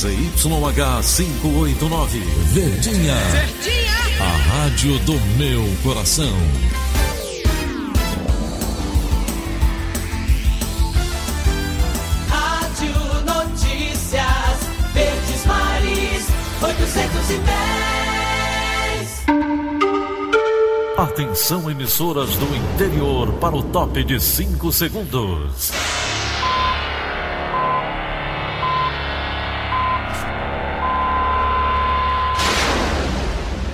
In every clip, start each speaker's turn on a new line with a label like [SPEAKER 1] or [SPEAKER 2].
[SPEAKER 1] ZYH 589, Verdinha. Verdinha. A rádio do meu coração.
[SPEAKER 2] Rádio Notícias, Verdes Mares, 810.
[SPEAKER 1] Atenção, emissoras do interior, para o top de 5 segundos.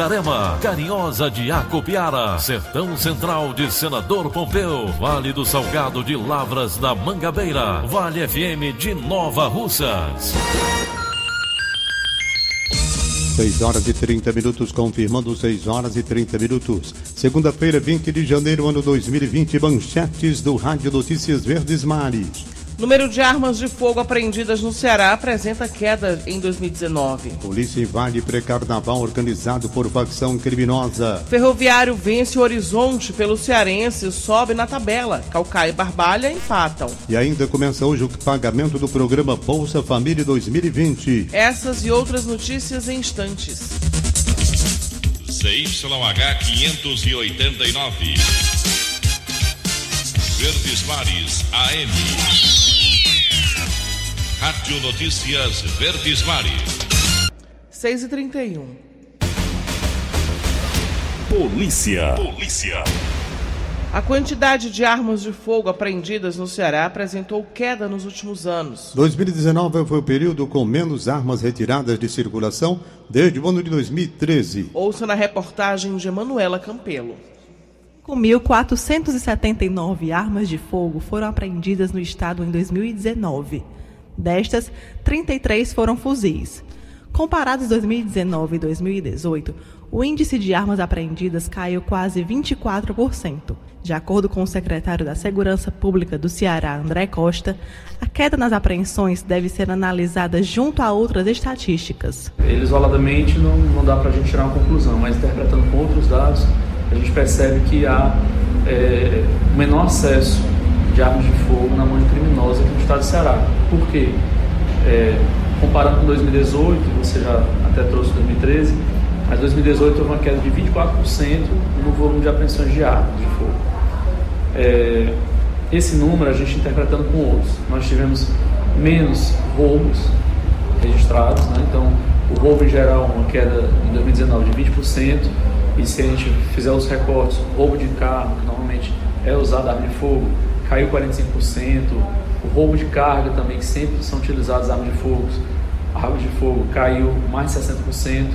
[SPEAKER 1] Itarema, Carinhosa de Acopiara, Sertão Central de Senador Pompeu, Vale do Salgado de Lavras da Mangabeira, Vale FM de Nova Russas.
[SPEAKER 3] 6 horas e 30 minutos, confirmando 6 horas e 30 minutos. Segunda-feira, 20 de janeiro, ano 2020, manchetes do Rádio Notícias Verdes Mares.
[SPEAKER 4] Número de armas de fogo apreendidas no Ceará apresenta queda em 2019.
[SPEAKER 3] Polícia invade pré-carnaval organizado por facção criminosa.
[SPEAKER 4] Ferroviário vence o Horizonte pelo Cearense, sobe na tabela. Calcaia e Barbalha empatam.
[SPEAKER 3] E ainda começa hoje o pagamento do programa Bolsa Família 2020.
[SPEAKER 4] Essas e outras notícias em instantes.
[SPEAKER 5] CYH 589. Verdes Mares AM. Rádio Notícias Verdes Mares.
[SPEAKER 4] 6 e 31
[SPEAKER 1] Polícia.
[SPEAKER 5] Polícia.
[SPEAKER 4] A quantidade de armas de fogo apreendidas no Ceará apresentou queda nos últimos anos.
[SPEAKER 3] 2019 foi o período com menos armas retiradas de circulação desde o ano de 2013.
[SPEAKER 4] Ouça na reportagem de Manuela Campelo.
[SPEAKER 6] 5.479 armas de fogo foram apreendidas no estado em 2019. Destas, 33 foram fuzis. Comparados 2019 e 2018, o índice de armas apreendidas caiu quase 24%. De acordo com o secretário da Segurança Pública do Ceará, André Costa, a queda nas apreensões deve ser analisada junto a outras estatísticas.
[SPEAKER 7] Ele isoladamente não, não dá para a gente tirar uma conclusão, mas interpretando com outros dados, a gente percebe que há é, menor acesso de armas de fogo na mão de criminosa aqui no estado do Ceará. Por quê? É, comparando com 2018, você já até trouxe 2013, mas 2018 houve uma queda de 24% no volume de apreensões de armas de fogo. É, esse número a gente interpretando com outros. Nós tivemos menos roubos registrados, né? então o roubo em geral uma queda em 2019 de 20%, e se a gente fizer os recortes, roubo de carro, normalmente é usado arma de fogo, caiu 45%, o roubo de carga também, que sempre são utilizadas armas de fogo, armas de fogo caiu mais de 60%,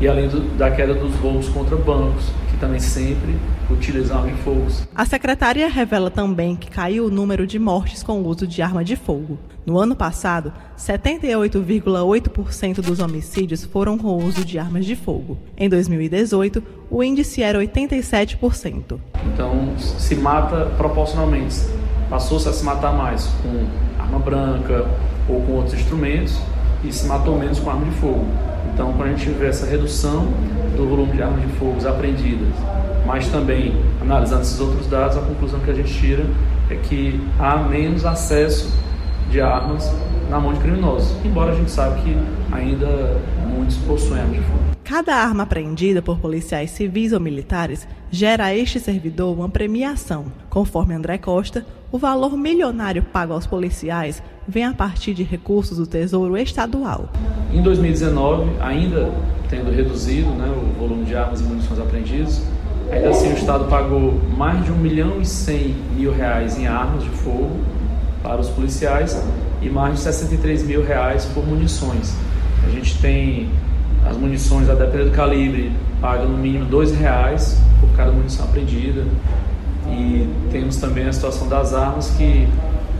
[SPEAKER 7] e além do, da queda dos roubos contra bancos, que também sempre utilizam armas de fogo.
[SPEAKER 6] A secretaria revela também que caiu o número de mortes com o uso de arma de fogo. No ano passado, 78,8% dos homicídios foram com o uso de armas de fogo. Em 2018, o índice era 87%.
[SPEAKER 7] Então, se mata proporcionalmente. Passou-se a se matar mais com arma branca ou com outros instrumentos e se matou menos com arma de fogo. Então, quando a gente vê essa redução do volume de armas de fogo apreendidas, mas também analisando esses outros dados, a conclusão que a gente tira é que há menos acesso de armas na mão de criminosos, embora a gente saiba que ainda muitos possuem armas de fogo.
[SPEAKER 6] Cada arma apreendida por policiais civis ou militares gera a este servidor uma premiação. Conforme André Costa, o valor milionário pago aos policiais vem a partir de recursos do Tesouro Estadual.
[SPEAKER 7] Em 2019, ainda tendo reduzido né, o volume de armas e munições apreendidas, ainda assim o Estado pagou mais de 1 milhão e 100 mil reais em armas de fogo para os policiais e mais de 63 mil reais por munições. A gente tem as munições, a depender do calibre, paga no mínimo dois reais por cada munição apreendida. E temos também a situação das armas que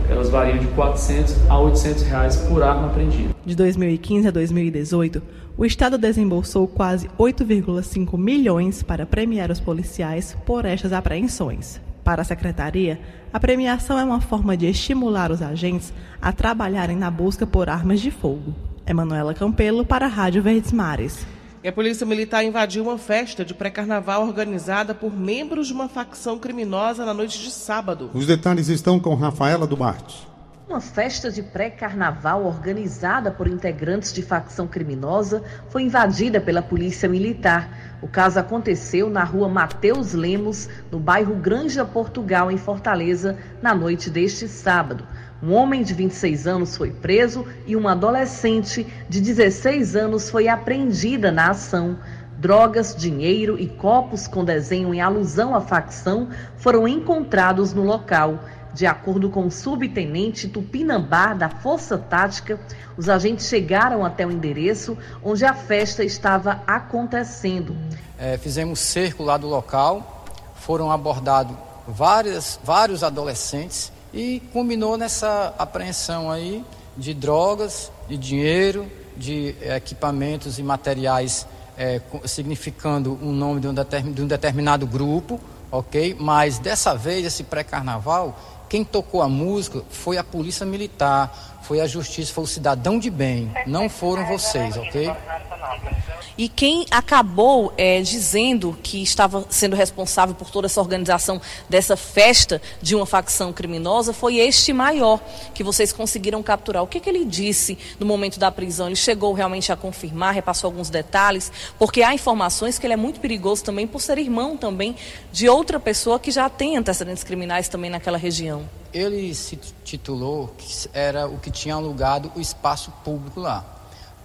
[SPEAKER 8] elas variam de 400 a 800 reais por arma apreendida.
[SPEAKER 6] De 2015 a 2018, o Estado desembolsou quase 8,5 milhões para premiar os policiais por estas apreensões. Para a Secretaria, a premiação é uma forma de estimular os agentes a trabalharem na busca por armas de fogo. Emanuela Campelo para a Rádio Verdes Mares.
[SPEAKER 4] E a Polícia Militar invadiu uma festa de pré-carnaval organizada por membros de uma facção criminosa na noite de sábado.
[SPEAKER 3] Os detalhes estão com Rafaela Duarte.
[SPEAKER 9] Uma festa de pré-carnaval organizada por integrantes de facção criminosa foi invadida pela Polícia Militar. O caso aconteceu na rua Mateus Lemos, no bairro Granja Portugal, em Fortaleza, na noite deste sábado. Um homem de 26 anos foi preso e uma adolescente de 16 anos foi apreendida na ação. Drogas, dinheiro e copos com desenho em alusão à facção foram encontrados no local. De acordo com o subtenente Tupinambá da Força Tática, os agentes chegaram até o endereço onde a festa estava acontecendo.
[SPEAKER 10] É, fizemos cerco lá do local, foram abordados vários adolescentes e culminou nessa apreensão aí de drogas, de dinheiro, de equipamentos e materiais é, significando o nome de um, de um determinado grupo, ok? Mas dessa vez, esse pré-carnaval, quem tocou a música foi a polícia militar, foi a justiça, foi o cidadão de bem, não foram vocês, ok?
[SPEAKER 11] E quem acabou é, dizendo que estava sendo responsável por toda essa organização dessa festa de uma facção criminosa foi este maior que vocês conseguiram capturar. O que, que ele disse no momento da prisão? Ele chegou realmente a confirmar, repassou alguns detalhes, porque há informações que ele é muito perigoso também por ser irmão também de outra pessoa que já tem antecedentes criminais também naquela região.
[SPEAKER 10] Ele se titulou que era o que tinha alugado o espaço público lá,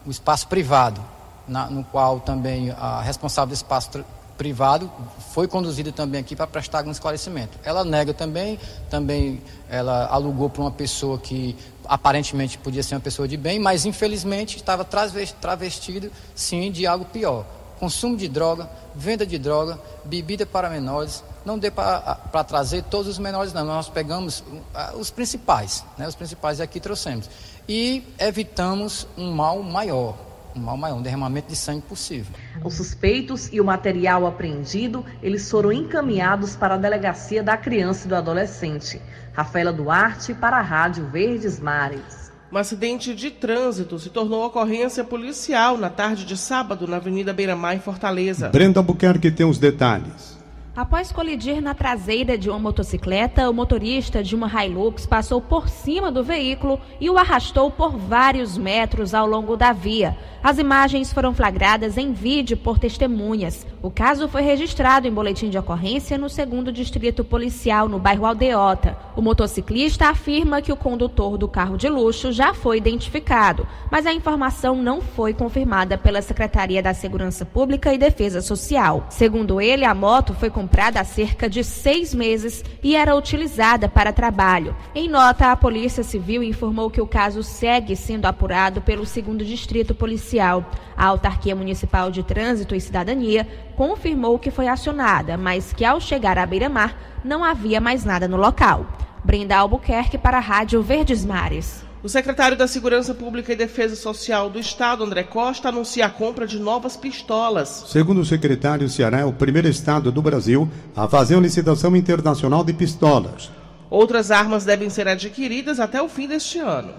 [SPEAKER 10] o espaço privado na, no qual também a responsável do espaço privado foi conduzida também aqui para prestar algum esclarecimento. Ela nega também, também ela alugou para uma pessoa que aparentemente podia ser uma pessoa de bem, mas infelizmente estava travestido sim de algo pior. Consumo de droga, venda de droga, bebida para menores. Não deu para trazer todos os menores, não. Nós pegamos uh, os principais, né? os principais aqui trouxemos. E evitamos um mal maior um mal maior, um derramamento de sangue possível.
[SPEAKER 9] Os suspeitos e o material apreendido, eles foram encaminhados para a delegacia da criança e do adolescente. Rafaela Duarte para a Rádio Verdes Mares.
[SPEAKER 4] Um acidente de trânsito se tornou ocorrência policial na tarde de sábado na Avenida Beira-Mar, em Fortaleza.
[SPEAKER 3] Brenda Albuquerque tem os detalhes.
[SPEAKER 12] Após colidir na traseira de uma motocicleta, o motorista de uma Hilux passou por cima do veículo e o arrastou por vários metros ao longo da via. As imagens foram flagradas em vídeo por testemunhas. O caso foi registrado em boletim de ocorrência no segundo distrito policial, no bairro Aldeota. O motociclista afirma que o condutor do carro de luxo já foi identificado, mas a informação não foi confirmada pela Secretaria da Segurança Pública e Defesa Social. Segundo ele, a moto foi comprada há cerca de seis meses e era utilizada para trabalho. Em nota, a Polícia Civil informou que o caso segue sendo apurado pelo segundo distrito policial a Autarquia Municipal de Trânsito e Cidadania confirmou que foi acionada, mas que ao chegar à beira-mar não havia mais nada no local. Brenda Albuquerque para a Rádio Verdes Mares.
[SPEAKER 4] O secretário da Segurança Pública e Defesa Social do Estado, André Costa, anuncia a compra de novas pistolas.
[SPEAKER 3] Segundo o secretário, o Ceará é o primeiro estado do Brasil a fazer uma licitação internacional de pistolas.
[SPEAKER 4] Outras armas devem ser adquiridas até o fim deste ano.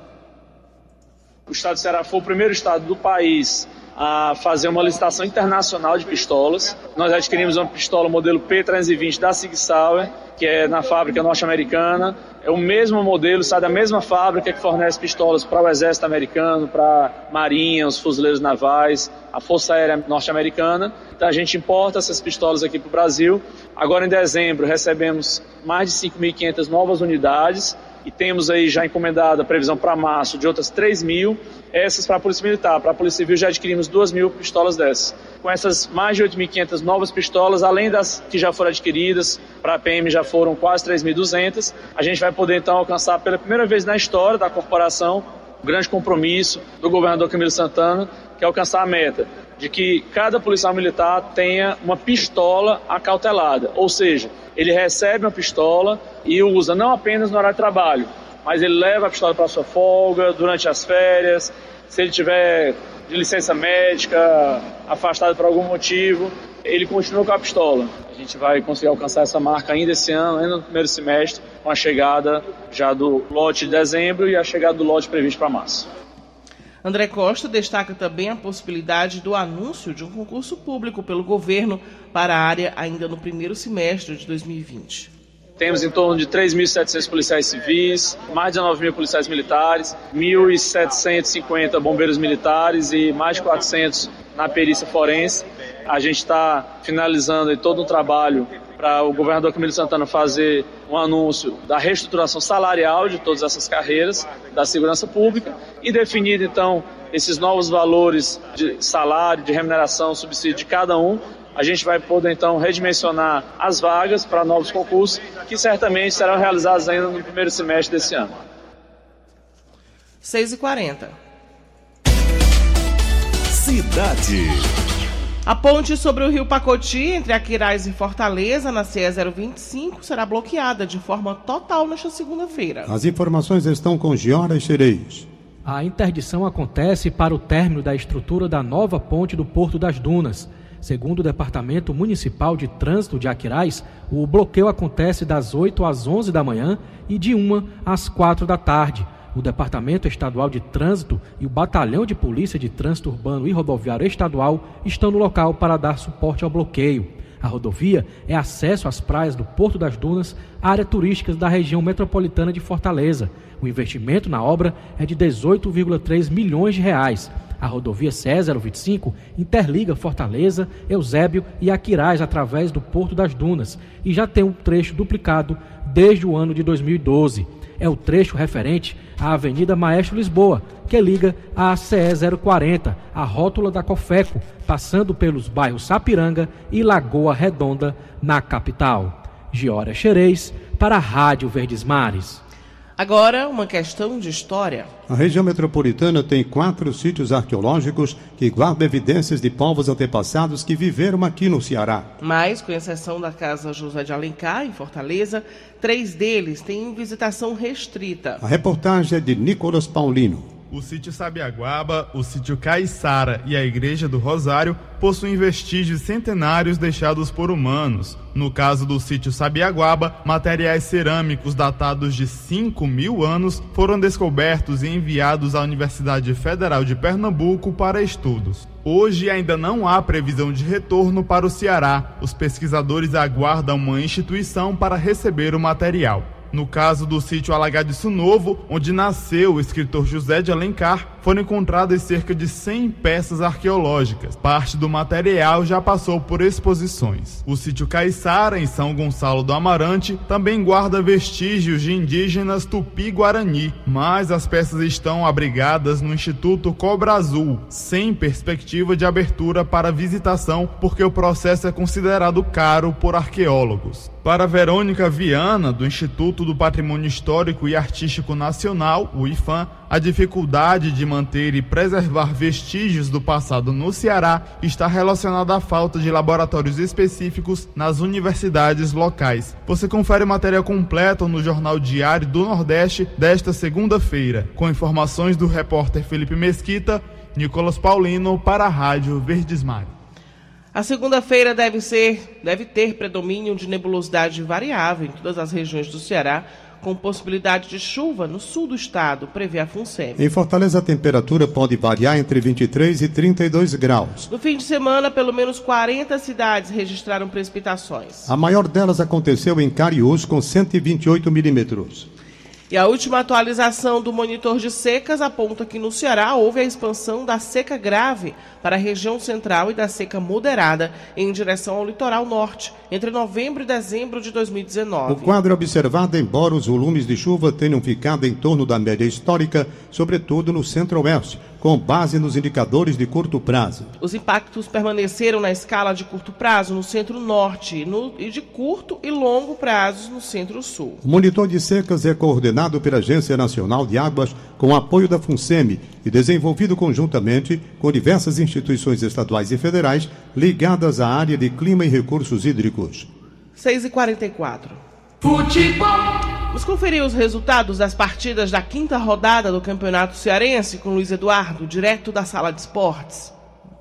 [SPEAKER 8] O estado de Ceará foi o primeiro estado do país a fazer uma licitação internacional de pistolas. Nós adquirimos uma pistola modelo P320 da Sig Sauer, que é na fábrica norte-americana. É o mesmo modelo, sai da mesma fábrica que fornece pistolas para o exército americano, para a marinha, os fuzileiros navais, a Força Aérea norte-americana. Então a gente importa essas pistolas aqui para o Brasil. Agora em dezembro recebemos mais de 5.500 novas unidades e temos aí já encomendada a previsão para março de outras 3 mil, essas para a Polícia Militar. Para a Polícia Civil já adquirimos 2 mil pistolas dessas. Com essas mais de 8.500 novas pistolas, além das que já foram adquiridas, para a PM já foram quase 3.200, a gente vai poder então alcançar pela primeira vez na história da corporação o grande compromisso do governador Camilo Santana, que é alcançar a meta de que cada policial militar tenha uma pistola acautelada, ou seja, ele recebe uma pistola e usa não apenas no horário de trabalho, mas ele leva a pistola para sua folga, durante as férias, se ele tiver de licença médica, afastado por algum motivo, ele continua com a pistola. A gente vai conseguir alcançar essa marca ainda esse ano, ainda no primeiro semestre, com a chegada já do lote de dezembro e a chegada do lote previsto para março.
[SPEAKER 4] André Costa destaca também a possibilidade do anúncio de um concurso público pelo governo para a área ainda no primeiro semestre de 2020.
[SPEAKER 8] Temos em torno de 3.700 policiais civis, mais de 19 mil policiais militares, 1.750 bombeiros militares e mais de 400 na perícia forense. A gente está finalizando todo um trabalho para o governador Camilo Santana fazer um anúncio da reestruturação salarial de todas essas carreiras da segurança pública e definir então esses novos valores de salário, de remuneração, subsídio de cada um. A gente vai poder então redimensionar as vagas para novos concursos que certamente serão realizados ainda no primeiro semestre desse ano.
[SPEAKER 4] 6 e 40
[SPEAKER 1] Cidade.
[SPEAKER 4] A ponte sobre o rio Pacoti, entre Aquiraz e Fortaleza, na CE 025, será bloqueada de forma total nesta segunda-feira.
[SPEAKER 3] As informações estão com Giora Xereis.
[SPEAKER 13] A interdição acontece para o término da estrutura da nova ponte do Porto das Dunas. Segundo o Departamento Municipal de Trânsito de Aquiraz, o bloqueio acontece das 8 às 11 da manhã e de 1 às 4 da tarde. O Departamento Estadual de Trânsito e o Batalhão de Polícia de Trânsito Urbano e Rodoviário Estadual estão no local para dar suporte ao bloqueio. A rodovia é acesso às praias do Porto das Dunas, área turística da região metropolitana de Fortaleza. O investimento na obra é de 18,3 milhões de reais. A rodovia CE 025 interliga Fortaleza, Eusébio e Aquiraz através do Porto das Dunas e já tem um trecho duplicado desde o ano de 2012 é o trecho referente à Avenida Maestro Lisboa, que liga à CE 040, a rótula da Cofeco, passando pelos bairros Sapiranga e Lagoa Redonda, na capital. Giora Xerez, para a Rádio Verdes Mares.
[SPEAKER 4] Agora, uma questão de história.
[SPEAKER 3] A região metropolitana tem quatro sítios arqueológicos que guardam evidências de povos antepassados que viveram aqui no Ceará.
[SPEAKER 4] Mas, com exceção da Casa José de Alencar, em Fortaleza, três deles têm visitação restrita.
[SPEAKER 3] A reportagem é de Nicolas Paulino.
[SPEAKER 14] O sítio Sabiaguaba, o sítio Caiçara e a Igreja do Rosário possuem vestígios centenários deixados por humanos. No caso do sítio Sabiaguaba, materiais cerâmicos datados de 5 mil anos foram descobertos e enviados à Universidade Federal de Pernambuco para estudos. Hoje ainda não há previsão de retorno para o Ceará. Os pesquisadores aguardam uma instituição para receber o material. No caso do sítio Alagadiço Novo, onde nasceu o escritor José de Alencar, foram encontradas cerca de 100 peças arqueológicas. Parte do material já passou por exposições. O sítio Caiçara, em São Gonçalo do Amarante, também guarda vestígios de indígenas tupi-guarani, mas as peças estão abrigadas no Instituto Cobra Azul, sem perspectiva de abertura para visitação, porque o processo é considerado caro por arqueólogos. Para Verônica Viana, do Instituto do Patrimônio Histórico e Artístico Nacional, o IFAM, a dificuldade de manter e preservar vestígios do passado no Ceará está relacionada à falta de laboratórios específicos nas universidades locais. Você confere matéria completa no Jornal Diário do Nordeste desta segunda-feira, com informações do repórter Felipe Mesquita, Nicolas Paulino para a Rádio Verdesmar.
[SPEAKER 4] A segunda-feira deve ser, deve ter predomínio de nebulosidade variável em todas as regiões do Ceará, com possibilidade de chuva no sul do estado, prevê a FUNSEM.
[SPEAKER 3] Em Fortaleza, a temperatura pode variar entre 23 e 32 graus.
[SPEAKER 4] No fim de semana, pelo menos 40 cidades registraram precipitações.
[SPEAKER 3] A maior delas aconteceu em Cariús, com 128 milímetros.
[SPEAKER 4] E a última atualização do monitor de secas aponta que no Ceará houve a expansão da seca grave para a região central e da seca moderada em direção ao litoral norte, entre novembro e dezembro de 2019.
[SPEAKER 3] O quadro observado, embora os volumes de chuva tenham ficado em torno da média histórica, sobretudo no centro-oeste, com base nos indicadores de curto prazo.
[SPEAKER 4] Os impactos permaneceram na escala de curto prazo no centro-norte no, e de curto e longo prazos no centro-sul.
[SPEAKER 3] O monitor de secas é coordenado pela Agência Nacional de Águas com apoio da FUNSEMI e desenvolvido conjuntamente com diversas instituições estaduais e federais ligadas à área de clima e recursos hídricos.
[SPEAKER 4] 6 e 44
[SPEAKER 2] Futebol
[SPEAKER 4] Vamos conferir os resultados das partidas da quinta rodada do Campeonato Cearense com Luiz Eduardo, direto da Sala de Esportes.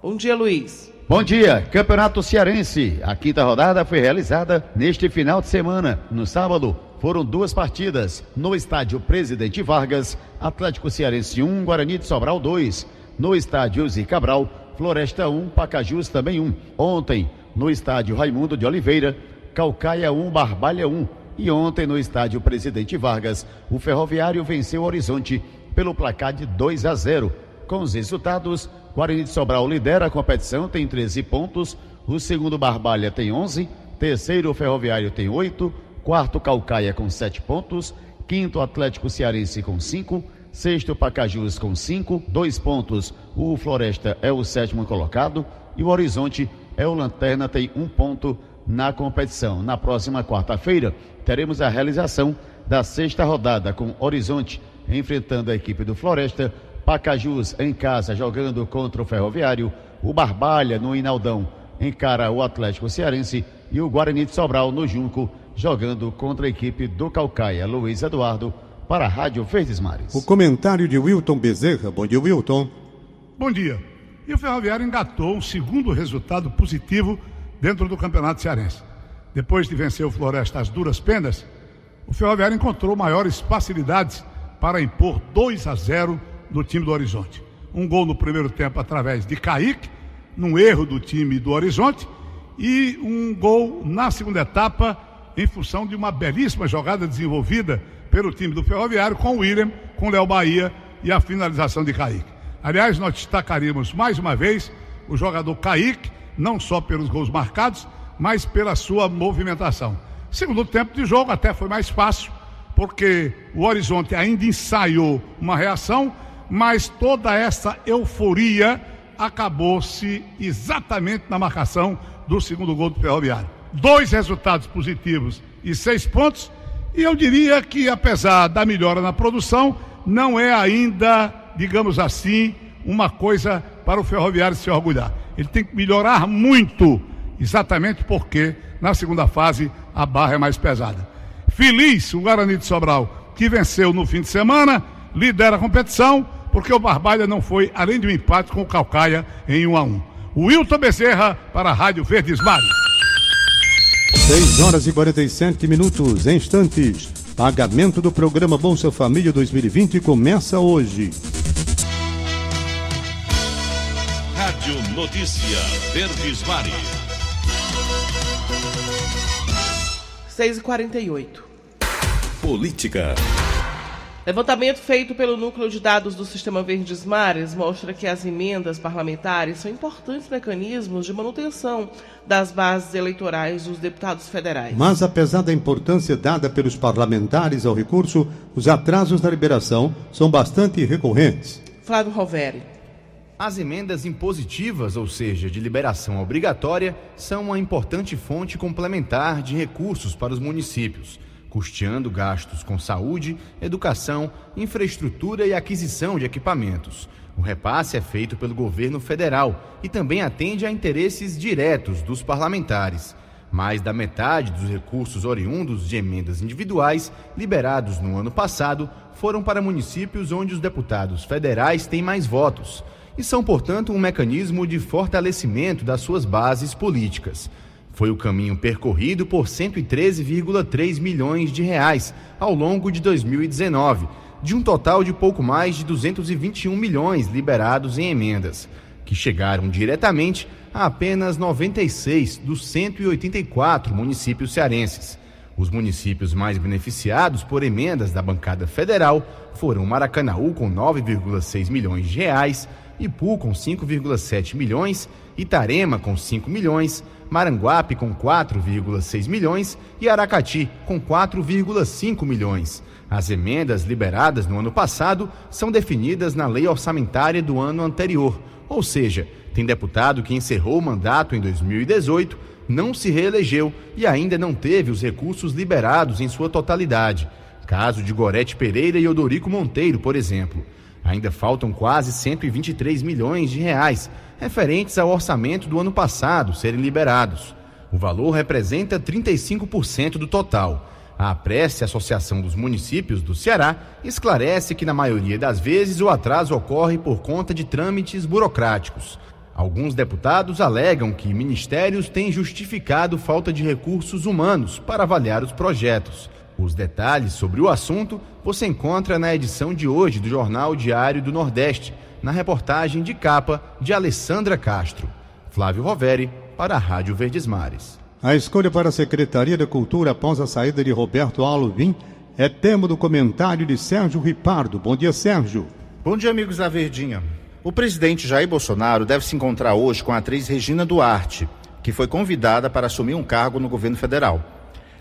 [SPEAKER 4] Bom dia, Luiz.
[SPEAKER 15] Bom dia, Campeonato Cearense. A quinta rodada foi realizada neste final de semana. No sábado, foram duas partidas. No estádio Presidente Vargas, Atlético Cearense 1, Guarani de Sobral 2. No estádio Zir Cabral, Floresta 1, Pacajus também 1. Ontem, no estádio Raimundo de Oliveira, Calcaia 1, Barbalha 1. E ontem, no estádio Presidente Vargas, o Ferroviário venceu o Horizonte pelo placar de 2 a 0. Com os resultados, Guarani de Sobral lidera a competição, tem 13 pontos. O segundo Barbalha tem 11. Terceiro Ferroviário tem 8. Quarto Calcaia com 7 pontos. Quinto Atlético Cearense com 5. Sexto Pacajus com 5. 2 pontos. O Floresta é o sétimo colocado. E o Horizonte é o Lanterna, tem um ponto na competição. Na próxima quarta-feira, teremos a realização da sexta rodada com Horizonte enfrentando a equipe do Floresta, Pacajus em casa jogando contra o Ferroviário, o Barbalha no Inaldão encara o Atlético Cearense e o Guarani de Sobral no Junco jogando contra a equipe do Calcaia. Luiz Eduardo para a Rádio Verdes Mares.
[SPEAKER 3] O comentário de Wilton Bezerra. Bom dia, Wilton.
[SPEAKER 16] Bom dia. E o Ferroviário engatou um segundo resultado positivo dentro do Campeonato Cearense. Depois de vencer o Floresta às duras penas, o Ferroviário encontrou maiores facilidades para impor 2 a 0 no time do Horizonte. Um gol no primeiro tempo através de Kaique, num erro do time do Horizonte, e um gol na segunda etapa em função de uma belíssima jogada desenvolvida pelo time do Ferroviário com o William, com o Léo Bahia e a finalização de Kaique. Aliás, nós destacaríamos mais uma vez o jogador Kaique, não só pelos gols marcados, mas pela sua movimentação. Segundo tempo de jogo até foi mais fácil, porque o Horizonte ainda ensaiou uma reação, mas toda essa euforia acabou-se exatamente na marcação do segundo gol do Ferroviário. Dois resultados positivos e seis pontos, e eu diria que, apesar da melhora na produção, não é ainda, digamos assim, uma coisa para o Ferroviário se orgulhar. Ele tem que melhorar muito, exatamente porque na segunda fase a barra é mais pesada. Feliz o Guarani de Sobral, que venceu no fim de semana, lidera a competição, porque o Barbalha não foi além de um empate com o Calcaia em 1 a 1. Wilton Bezerra para a Rádio Verdes Mares.
[SPEAKER 3] 6 horas e 47 minutos, em instantes. Pagamento do programa Bolsa Família 2020 começa hoje.
[SPEAKER 5] Rádio Notícia Verdes Mares.
[SPEAKER 4] 6 e 48
[SPEAKER 1] Política.
[SPEAKER 4] Levantamento feito pelo Núcleo de Dados do Sistema Verdes Mares mostra que as emendas parlamentares são importantes mecanismos de manutenção das bases eleitorais dos deputados federais.
[SPEAKER 3] Mas, apesar da importância dada pelos parlamentares ao recurso, os atrasos na liberação são bastante recorrentes.
[SPEAKER 4] Flávio Roveri.
[SPEAKER 17] As emendas impositivas, ou seja, de liberação obrigatória, são uma importante fonte complementar de recursos para os municípios custeando gastos com saúde, educação, infraestrutura e aquisição de equipamentos. O repasse é feito pelo governo federal e também atende a interesses diretos dos parlamentares. Mais da metade dos recursos oriundos de emendas individuais liberados no ano passado foram para municípios onde os deputados federais têm mais votos e são, portanto, um mecanismo de fortalecimento das suas bases políticas. Foi o caminho percorrido por 113,3 milhões de reais ao longo de 2019, de um total de pouco mais de 221 milhões liberados em emendas, que chegaram diretamente a apenas 96 dos 184 municípios cearenses. Os municípios mais beneficiados por emendas da bancada federal foram Maracanaú com 9,6 milhões de reais, Ipu com 5,7 milhões, Itarema com 5 milhões, Maranguape com 4,6 milhões e Aracati com 4,5 milhões. As emendas liberadas no ano passado são definidas na lei orçamentária do ano anterior, ou seja, tem deputado que encerrou o mandato em 2018, não se reelegeu e ainda não teve os recursos liberados em sua totalidade. Caso de Gorete Pereira e Odorico Monteiro, por exemplo. Ainda faltam quase 123 milhões de reais referentes ao orçamento do ano passado serem liberados. O valor representa 35% do total. A Prece Associação dos Municípios do Ceará esclarece que, na maioria das vezes, o atraso ocorre por conta de trâmites burocráticos. Alguns deputados alegam que ministérios têm justificado falta de recursos humanos para avaliar os projetos. Os detalhes sobre o assunto você encontra na edição de hoje do Jornal Diário do Nordeste, na reportagem de capa de Alessandra Castro. Flávio Roveri, para a Rádio Verdes Mares.
[SPEAKER 3] A escolha para a Secretaria da Cultura após a saída de Roberto Alvim é tema do comentário de Sérgio Ripardo. Bom dia, Sérgio.
[SPEAKER 18] Bom dia, amigos da Verdinha. O presidente Jair Bolsonaro deve se encontrar hoje com a atriz Regina Duarte, que foi convidada para assumir um cargo no governo federal.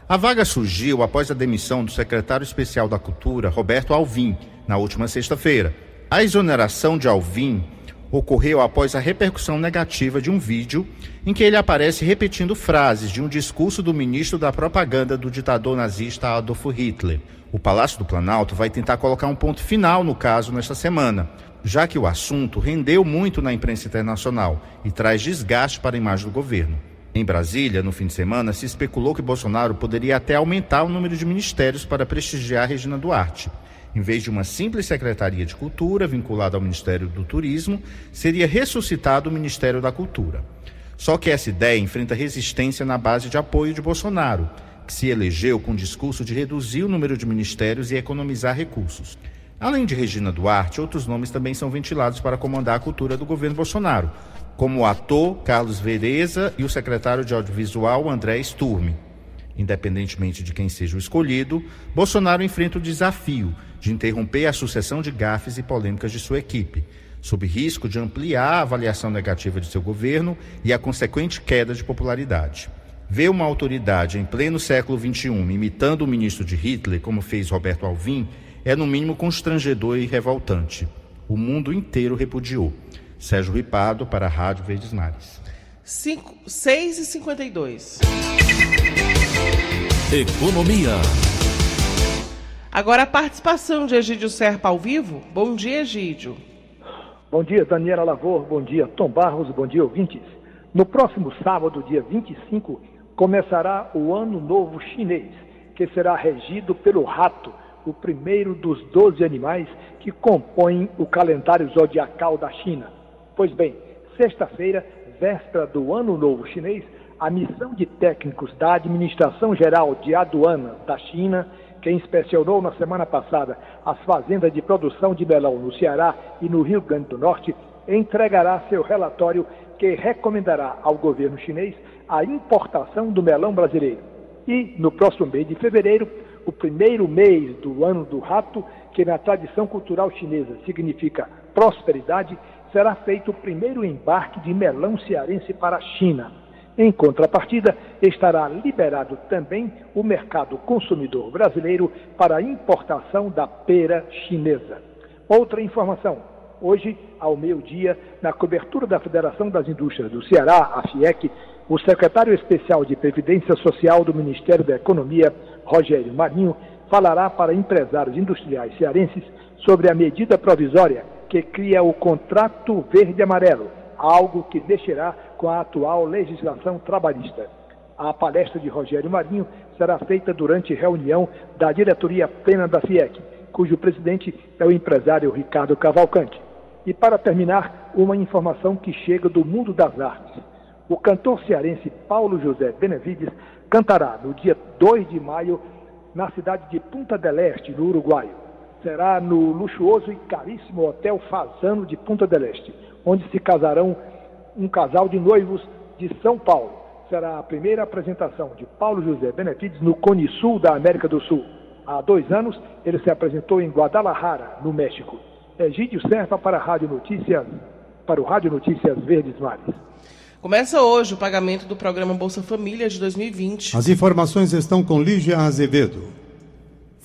[SPEAKER 18] A vaga surgiu após a demissão do secretário especial da Cultura, Roberto Alvim, na última sexta-feira. A exoneração de Alvim ocorreu após a repercussão negativa de um vídeo em que ele aparece repetindo frases de um discurso do ministro da propaganda do ditador nazista Adolf Hitler. O Palácio do Planalto vai tentar colocar um ponto final no caso nesta semana, já que o assunto rendeu muito na imprensa internacional e traz desgaste para a imagem do governo. Em Brasília, no fim de semana, se especulou que Bolsonaro poderia até aumentar o número de ministérios para prestigiar Regina Duarte. Em vez de uma simples Secretaria de Cultura vinculada ao Ministério do Turismo, seria ressuscitado o Ministério da Cultura. Só que essa ideia enfrenta resistência na base de apoio de Bolsonaro, que se elegeu com o discurso de reduzir o número de ministérios e economizar recursos. Além de Regina Duarte, outros nomes também são ventilados para comandar a cultura do governo Bolsonaro, como o ator Carlos Vereza e o secretário de audiovisual André Sturme. Independentemente de quem seja o escolhido, Bolsonaro enfrenta o desafio de interromper a sucessão de gafes e polêmicas de sua equipe, sob risco de ampliar a avaliação negativa de seu governo e a consequente queda de popularidade. Ver uma autoridade em pleno século XXI imitando o ministro de Hitler, como fez Roberto Alvim, é no mínimo constrangedor e revoltante. O mundo inteiro repudiou. Sérgio Ripado para a Rádio Verdes Mares.
[SPEAKER 4] 6 e 52.
[SPEAKER 1] Economia.
[SPEAKER 4] Agora a participação de Egídio Serpa ao vivo. Bom dia, Egídio.
[SPEAKER 19] Bom dia, Daniela Lavor. Bom dia, Tom Barros. Bom dia, ouvintes. No próximo sábado, dia 25, começará o Ano Novo Chinês, que será regido pelo rato, o primeiro dos 12 animais que compõem o calendário zodiacal da China. Pois bem, sexta-feira, véspera do Ano Novo Chinês, a missão de técnicos da Administração Geral de Aduanas da China, que inspecionou na semana passada as fazendas de produção de melão no Ceará e no Rio Grande do Norte, entregará seu relatório que recomendará ao governo chinês a importação do melão brasileiro. E, no próximo mês de fevereiro, o primeiro mês do ano do rato, que na tradição cultural chinesa significa prosperidade, será feito o primeiro embarque de melão cearense para a China. Em contrapartida, estará liberado também o mercado consumidor brasileiro para a importação da pera chinesa. Outra informação. Hoje, ao meio-dia, na cobertura da Federação das Indústrias do Ceará, a FIEC, o secretário especial de Previdência Social do Ministério da Economia, Rogério Marinho, falará para empresários industriais cearenses sobre a medida provisória que cria o contrato verde-amarelo, algo que mexerá com a atual legislação trabalhista. A palestra de Rogério Marinho será feita durante reunião da diretoria plena da FIEC, cujo presidente é o empresário Ricardo Cavalcante. E para terminar, uma informação que chega do mundo das artes. O cantor cearense Paulo José Benevides cantará no dia 2 de maio na cidade de Punta del Este, no Uruguai. Será no luxuoso e caríssimo Hotel Fazano de Punta del Este, onde se casarão um casal de noivos de São Paulo. Será a primeira apresentação de Paulo José Benevides no Cone Sul da América do Sul. Há dois anos, ele se apresentou em Guadalajara, no México. Egídio Serpa para a Rádio Notícias, para o Rádio Notícias Verdes Mares.
[SPEAKER 4] Começa hoje o pagamento do programa Bolsa Família de 2020.
[SPEAKER 3] As informações estão com Lígia Azevedo.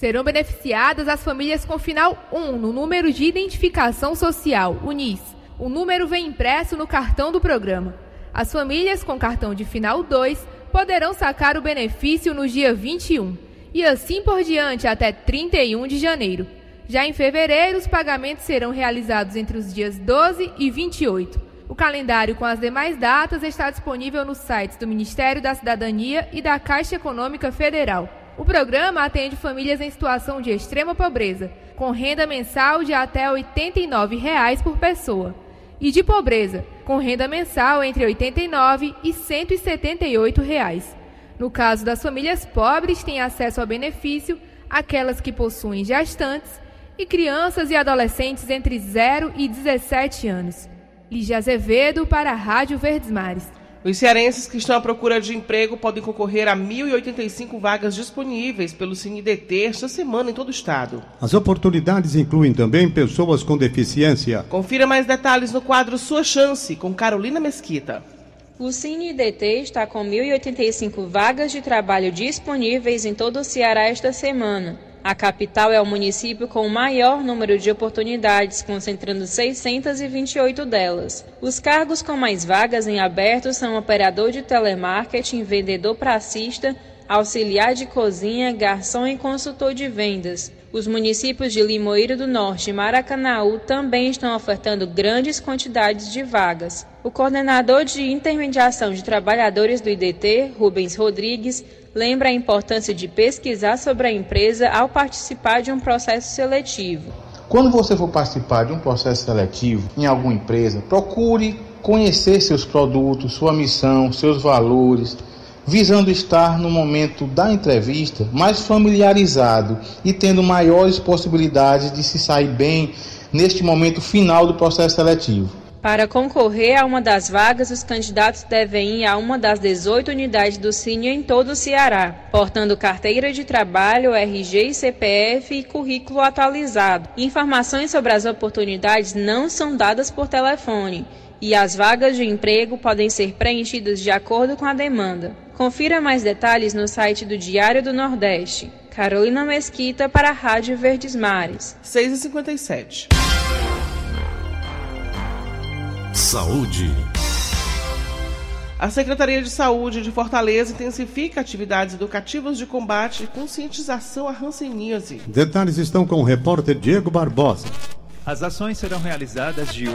[SPEAKER 20] Serão beneficiadas as famílias com final 1 no número de identificação social, UNIS. O número vem impresso no cartão do programa. As famílias com cartão de final 2 poderão sacar o benefício no dia 21 e assim por diante até 31 de janeiro. Já em fevereiro, os pagamentos serão realizados entre os dias 12 e 28. O calendário com as demais datas está disponível nos sites do Ministério da Cidadania e da Caixa Econômica Federal. O programa atende famílias em situação de extrema pobreza, com renda mensal de até 89 reais por pessoa, e de pobreza, com renda mensal entre R$ 89 e 178 reais. No caso das famílias pobres, têm acesso ao benefício aquelas que possuem gestantes e crianças e adolescentes entre 0 e 17 anos. Lígia Azevedo para a Rádio Verdes Mares.
[SPEAKER 4] Os cearenses que estão à procura de emprego podem concorrer a 1.085 vagas disponíveis pelo CineDT esta semana em todo o estado.
[SPEAKER 3] As oportunidades incluem também pessoas com deficiência.
[SPEAKER 4] Confira mais detalhes no quadro Sua Chance, com Carolina Mesquita.
[SPEAKER 21] O CineDT está com 1.085 vagas de trabalho disponíveis em todo o Ceará esta semana. A capital é o município com o maior número de oportunidades, concentrando 628 delas. Os cargos com mais vagas em aberto são operador de telemarketing, vendedor pracista, auxiliar de cozinha, garçom e consultor de vendas. Os municípios de Limoeiro do Norte e Maracanaú também estão ofertando grandes quantidades de vagas. O coordenador de intermediação de trabalhadores do IDT, Rubens Rodrigues, lembra a importância de pesquisar sobre a empresa ao participar de um processo seletivo.
[SPEAKER 22] Quando você for participar de um processo seletivo em alguma empresa, procure conhecer seus produtos, sua missão, seus valores, visando estar no momento da entrevista mais familiarizado e tendo maiores possibilidades de se sair bem neste momento final do processo seletivo.
[SPEAKER 21] Para concorrer a uma das vagas, os candidatos devem ir a uma das 18 unidades do Cine em todo o Ceará, portando carteira de trabalho, RG, CPF e currículo atualizado. Informações sobre as oportunidades não são dadas por telefone e as vagas de emprego podem ser preenchidas de acordo com a demanda. Confira mais detalhes no site do Diário do Nordeste. Carolina Mesquita para a Rádio Verdes Mares.
[SPEAKER 4] 6h57.
[SPEAKER 1] Saúde.
[SPEAKER 4] A Secretaria de Saúde de Fortaleza intensifica atividades educativas de combate e conscientização à hanseníase.
[SPEAKER 3] Detalhes estão com o repórter Diego Barbosa.
[SPEAKER 23] As ações serão realizadas de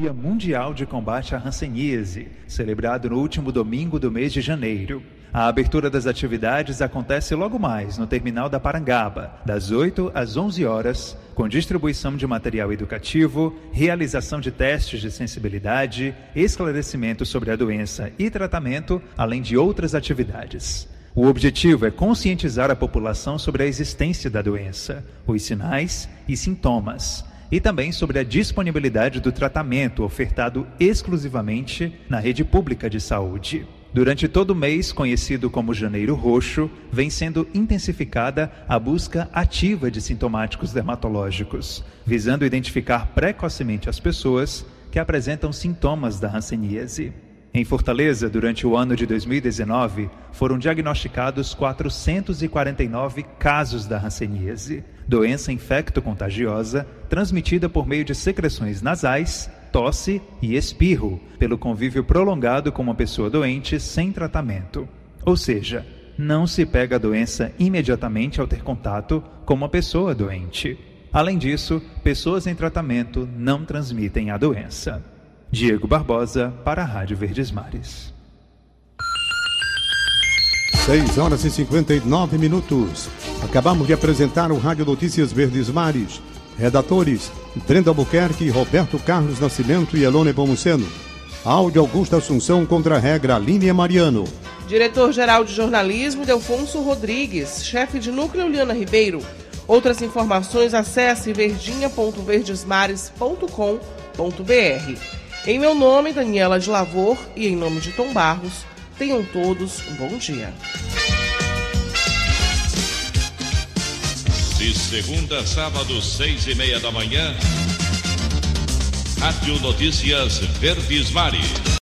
[SPEAKER 23] Dia Mundial de Combate à Hanseníase, celebrado no último domingo do mês de janeiro. A abertura das atividades acontece logo mais no terminal da Parangaba, das 8 às 11 horas, com distribuição de material educativo, realização de testes de sensibilidade, esclarecimento sobre a doença e tratamento, além de outras atividades. O objetivo é conscientizar a população sobre a existência da doença, os sinais e sintomas, e também sobre a disponibilidade do tratamento ofertado exclusivamente na rede pública de saúde. Durante todo o mês, conhecido como Janeiro Roxo, vem sendo intensificada a busca ativa de sintomáticos dermatológicos, visando identificar precocemente as pessoas que apresentam sintomas da hanseníase. Em Fortaleza, durante o ano de 2019, foram diagnosticados 449 casos da hanseníase, doença infecto-contagiosa transmitida por meio de secreções nasais tosse e espirro, pelo convívio prolongado com uma pessoa doente sem tratamento. Ou seja, não se pega a doença imediatamente ao ter contato com uma pessoa doente. Além disso, pessoas em tratamento não transmitem a doença. Diego Barbosa, para a Rádio Verdes Mares.
[SPEAKER 3] 6 horas e 59 minutos. Acabamos de apresentar o Rádio Notícias Verdes Mares. Redatores: Brenda Albuquerque, Roberto Carlos Nascimento e Elone Pomuceno. Áudio Augusto Assunção contra a regra Línia Mariano.
[SPEAKER 4] Diretor-geral de jornalismo Delfonso Rodrigues. Chefe de núcleo Liana Ribeiro. Outras informações acesse verdinha.verdesmares.com.br. Em meu nome, Daniela de Lavor, e em nome de Tom Barros, tenham todos um bom dia.
[SPEAKER 5] De segunda a sábado, seis e meia da manhã. Rádio Notícias Verdes Mares.